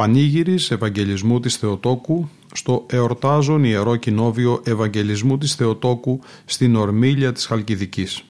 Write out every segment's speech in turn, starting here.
Πανήγυρης Ευαγγελισμού της Θεοτόκου στο εορτάζον Ιερό Κοινόβιο Ευαγγελισμού της Θεοτόκου στην Ορμήλια της Χαλκιδικής.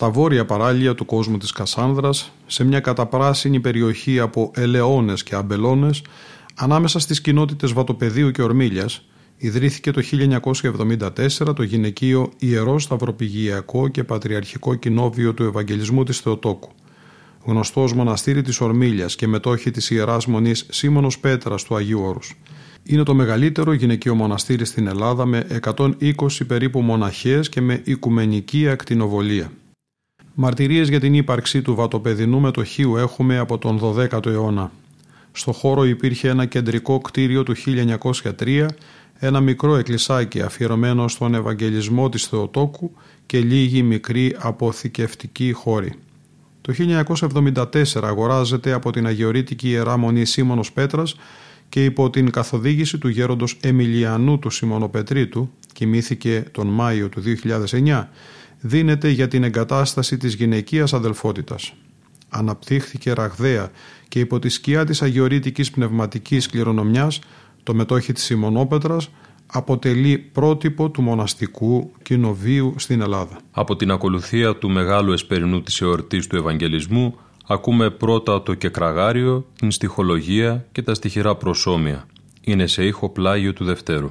Στα βόρεια παράλια του κόσμου της Κασάνδρας, σε μια καταπράσινη περιοχή από ελαιώνες και αμπελώνες, ανάμεσα στις κοινότητες Βατοπεδίου και Ορμήλιας, ιδρύθηκε το 1974 το γυναικείο Ιερό Σταυροπηγιακό και Πατριαρχικό Κοινόβιο του Ευαγγελισμού της Θεοτόκου. Γνωστός μοναστήρι της Ορμήλιας και μετόχη της Ιεράς Μονής Σίμωνος Πέτρας του Αγίου Όρους. Είναι το μεγαλύτερο γυναικείο μοναστήρι στην Ελλάδα με 120 περίπου μοναχές και με οικουμενική ακτινοβολία. Μαρτυρίες για την ύπαρξη του βατοπεδινού μετοχείου έχουμε από τον 12ο αιώνα. Στο χώρο υπήρχε ένα κεντρικό κτίριο του 1903, ένα μικρό εκκλησάκι αφιερωμένο στον Ευαγγελισμό της Θεοτόκου και λίγοι μικροί αποθηκευτικοί χώροι. Το 1974 αγοράζεται από την Αγιορείτικη Ιερά Μονή Σίμωνος Πέτρας και υπό την καθοδήγηση του γέροντος Εμιλιανού του Σιμωνοπετρίτου, κοιμήθηκε τον Μάιο του 2009, δίνεται για την εγκατάσταση της γυναικείας αδελφότητας. Αναπτύχθηκε ραγδαία και υπό τη σκιά της αγιορείτικης πνευματικής κληρονομιάς το μετόχι της Σιμονόπετρας αποτελεί πρότυπο του μοναστικού κοινοβίου στην Ελλάδα. Από την ακολουθία του μεγάλου εσπερινού της εορτής του Ευαγγελισμού ακούμε πρώτα το κεκραγάριο, την στοιχολογία και τα στοιχειρά προσώμια. Είναι σε ήχο πλάγιο του Δευτέρου.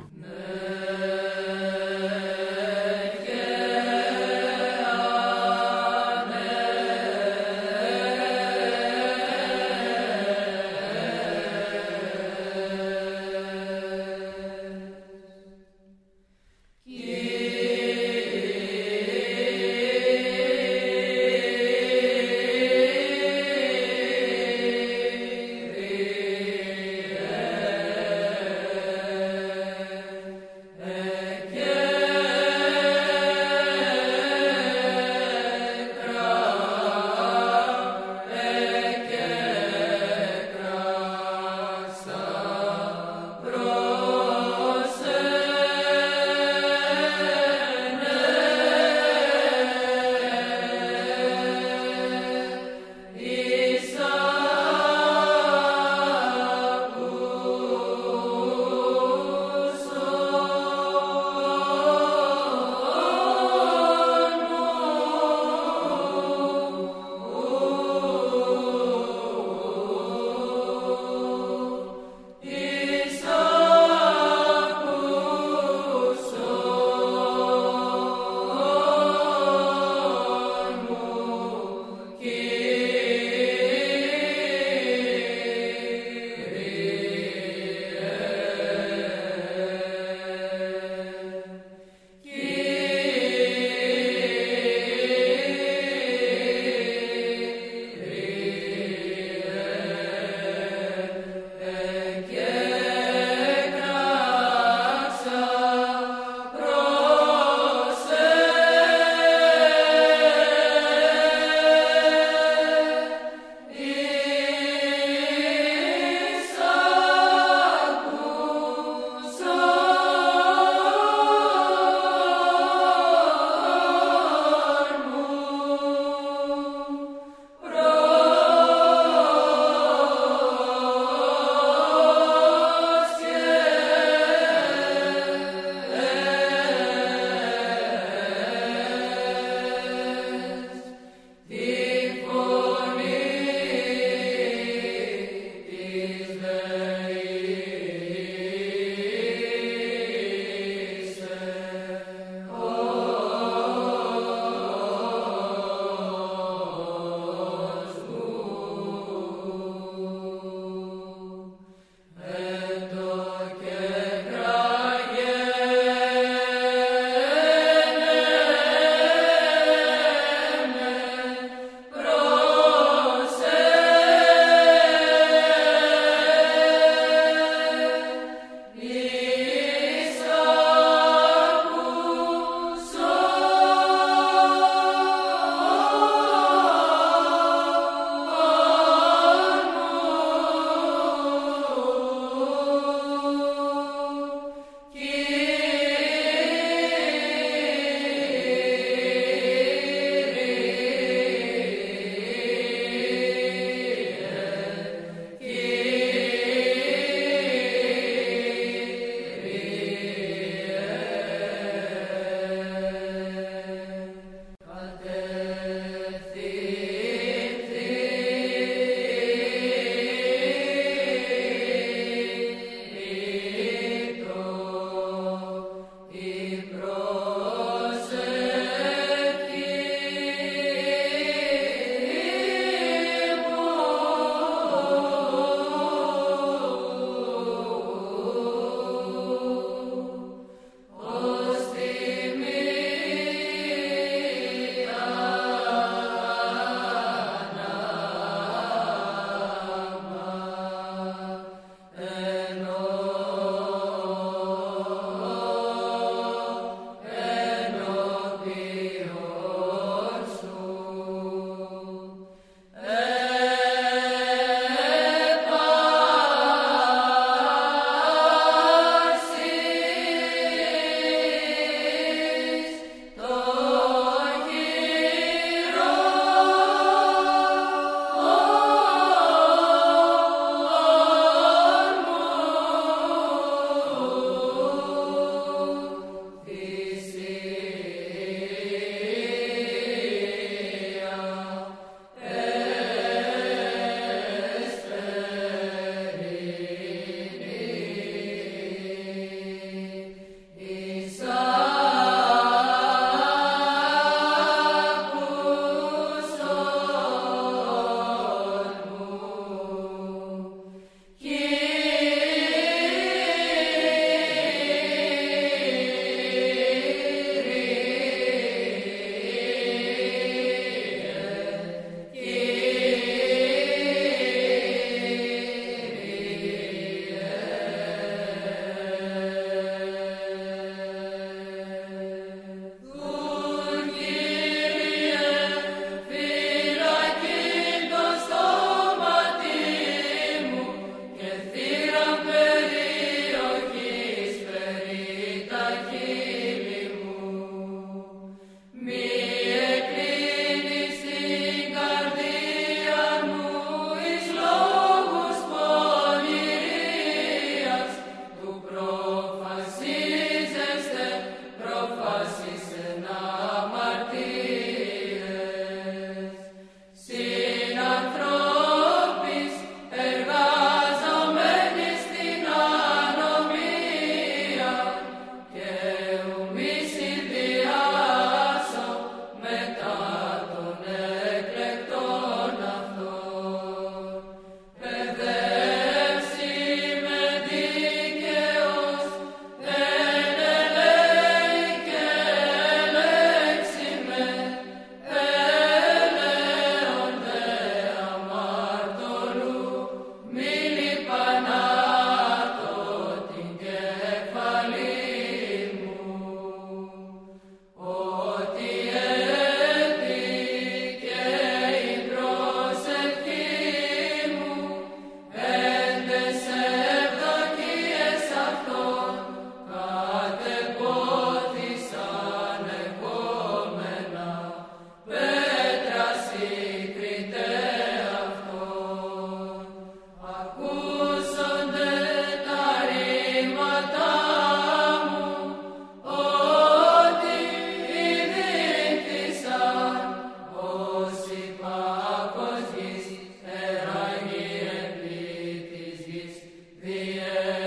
membro The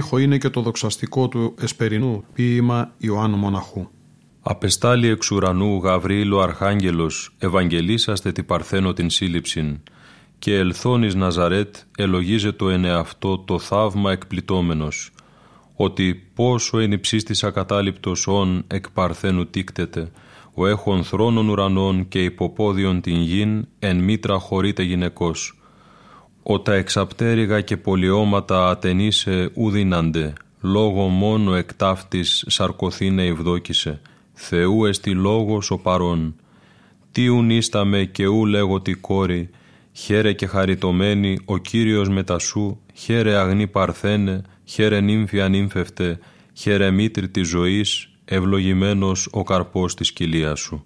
Ομόηχο είναι και το δοξαστικό του εσπερινού ποίημα Ιωάννου Μοναχού. Απεστάλει εξ ουρανού Γαβρίλο Αρχάγγελος, Ευαγγελίσαστε τη Παρθένο την σύλληψην, και ελθόνης Ναζαρέτ ελογίζε το ενεαυτό το θαύμα εκπλητώμενος, ότι πόσο εν υψίστης ακατάληπτος όν εκ Παρθένου τίκτεται, ο έχων θρόνων ουρανών και υποπόδιον την γην εν μήτρα χωρίτε γυναικός, ο τα εξαπτέρυγα και πολιώματα ατενίσε ουδίναντε, λόγω μόνο εκτάφτης σαρκωθήνε ευδόκησε, Θεού εστι λόγος ο παρών. Τι ίσταμε και ου λέγω τη κόρη, χαίρε και χαριτωμένη ο Κύριος μετασού, χαίρε αγνή παρθένε, χαίρε νύμφη ανύμφευτε, χαίρε μήτρη της ζωής, ευλογημένος ο καρπός της κοιλίας σου.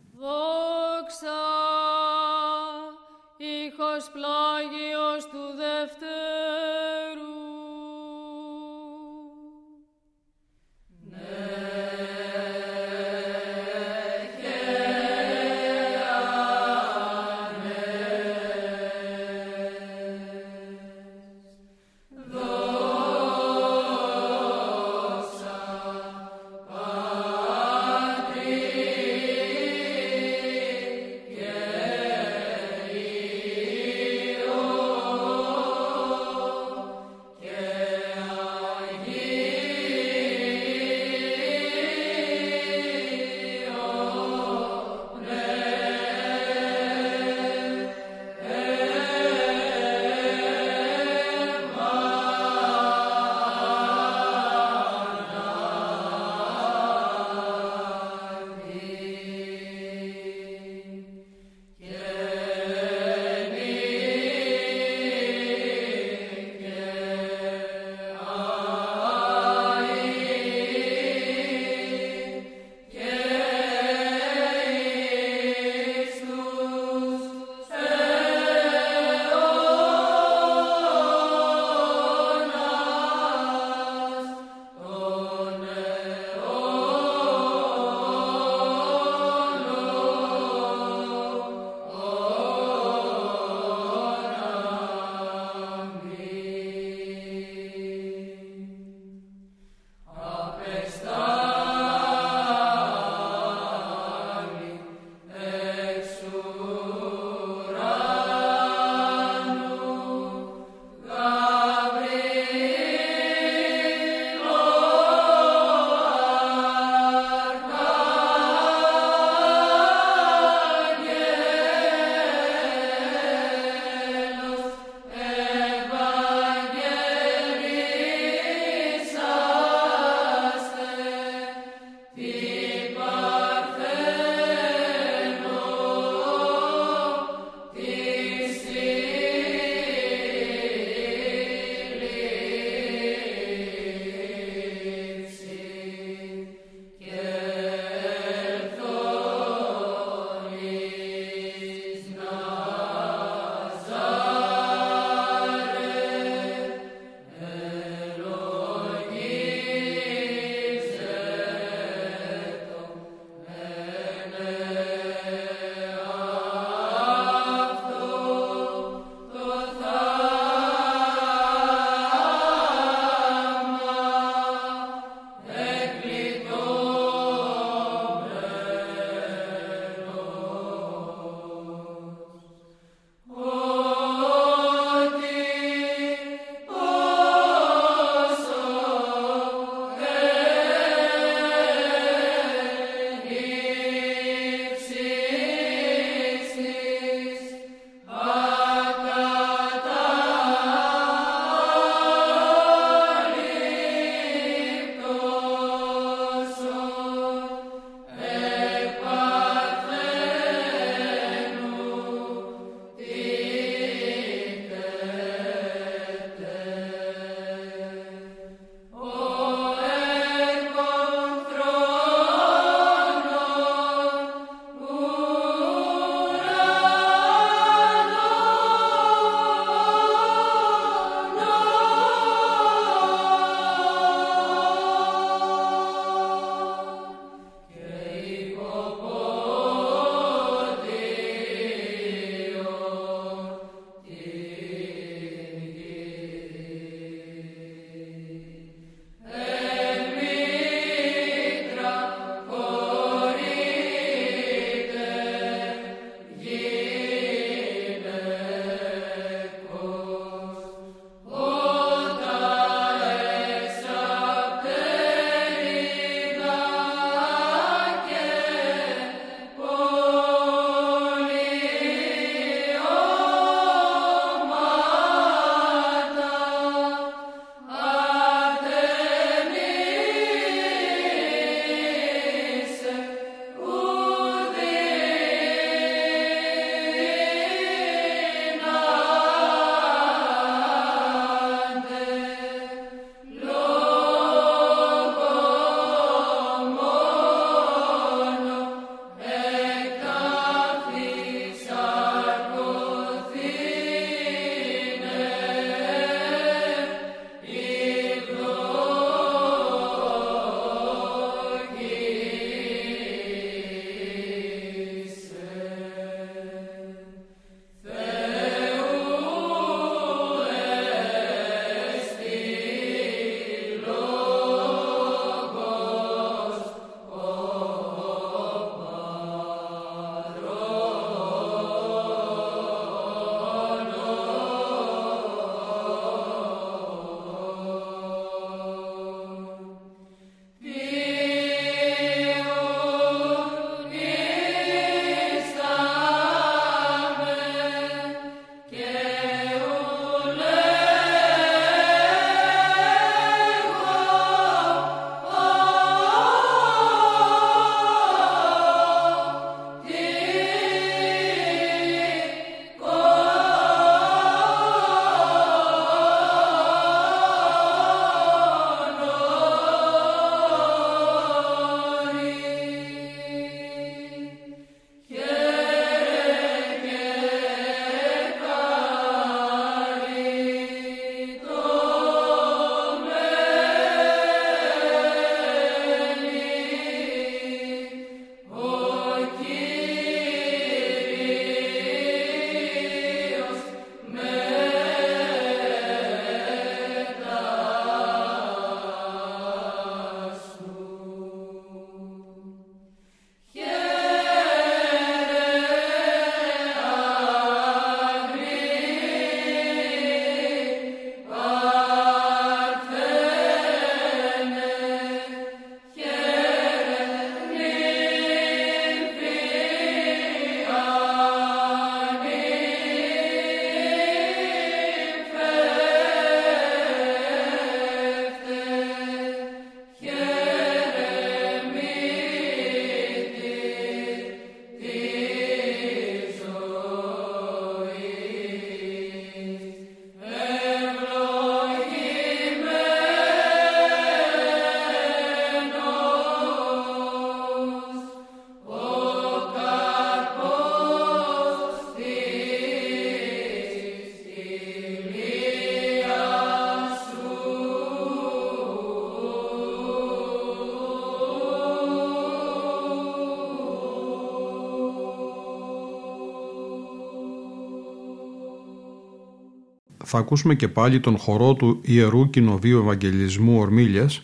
Θα ακούσουμε και πάλι τον χορό του Ιερού Κοινοβίου Ευαγγελισμού Ορμίλιας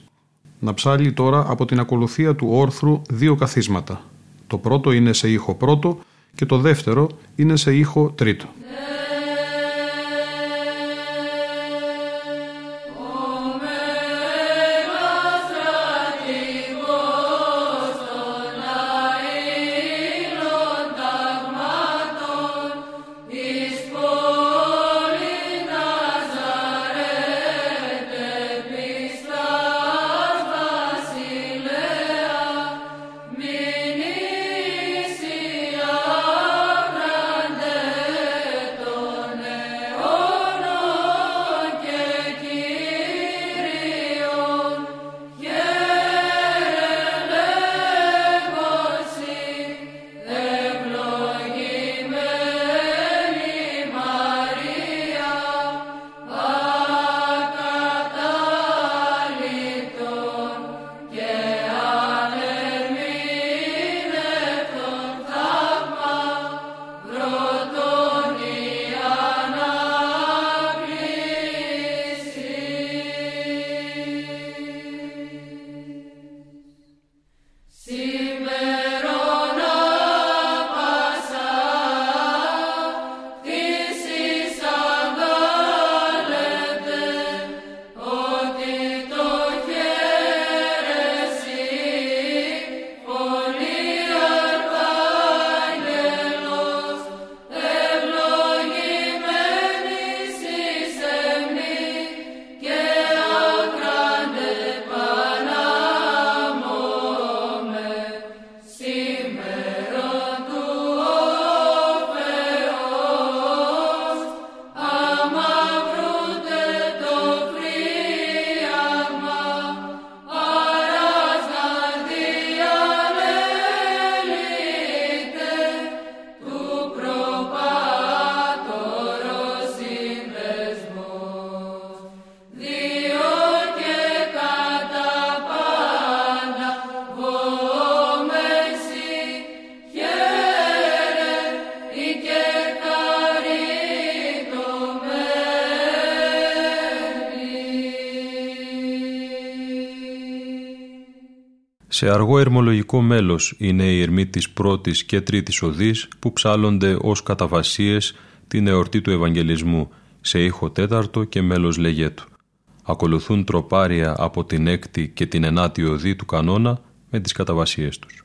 να ψάλει τώρα από την ακολουθία του όρθρου δύο καθίσματα. Το πρώτο είναι σε ήχο πρώτο και το δεύτερο είναι σε ήχο τρίτο. Σε αργό ερμολογικό μέλος είναι η ερμή της πρώτης και τρίτης οδής που ψάλλονται ως καταβασίες την εορτή του Ευαγγελισμού σε ήχο τέταρτο και μέλος λεγέτου. Ακολουθούν τροπάρια από την έκτη και την ενάτη οδή του κανόνα με τις καταβασίες τους.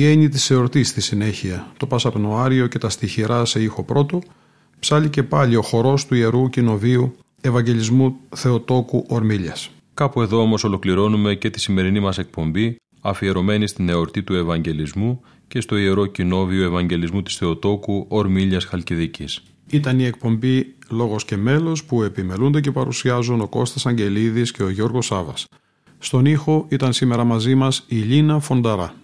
Η έννοια της εορτής στη συνέχεια, το Πασαπνοάριο και τα στοιχειρά σε ήχο πρώτο, ψάλει και πάλι ο χορός του Ιερού Κοινοβίου Ευαγγελισμού Θεοτόκου Ορμίλιας. Κάπου εδώ όμως ολοκληρώνουμε και τη σημερινή μας εκπομπή αφιερωμένη στην εορτή του Ευαγγελισμού και στο Ιερό Κοινόβιο Ευαγγελισμού της Θεοτόκου Ορμίλιας Χαλκιδικής. Ήταν η εκπομπή «Λόγος και μέλος» που επιμελούνται και παρουσιάζουν ο Κώστας Αγγελίδης και ο Γιώργος Σάβας. Στον ήχο ήταν σήμερα μαζί μας η Λίνα Φονταρά.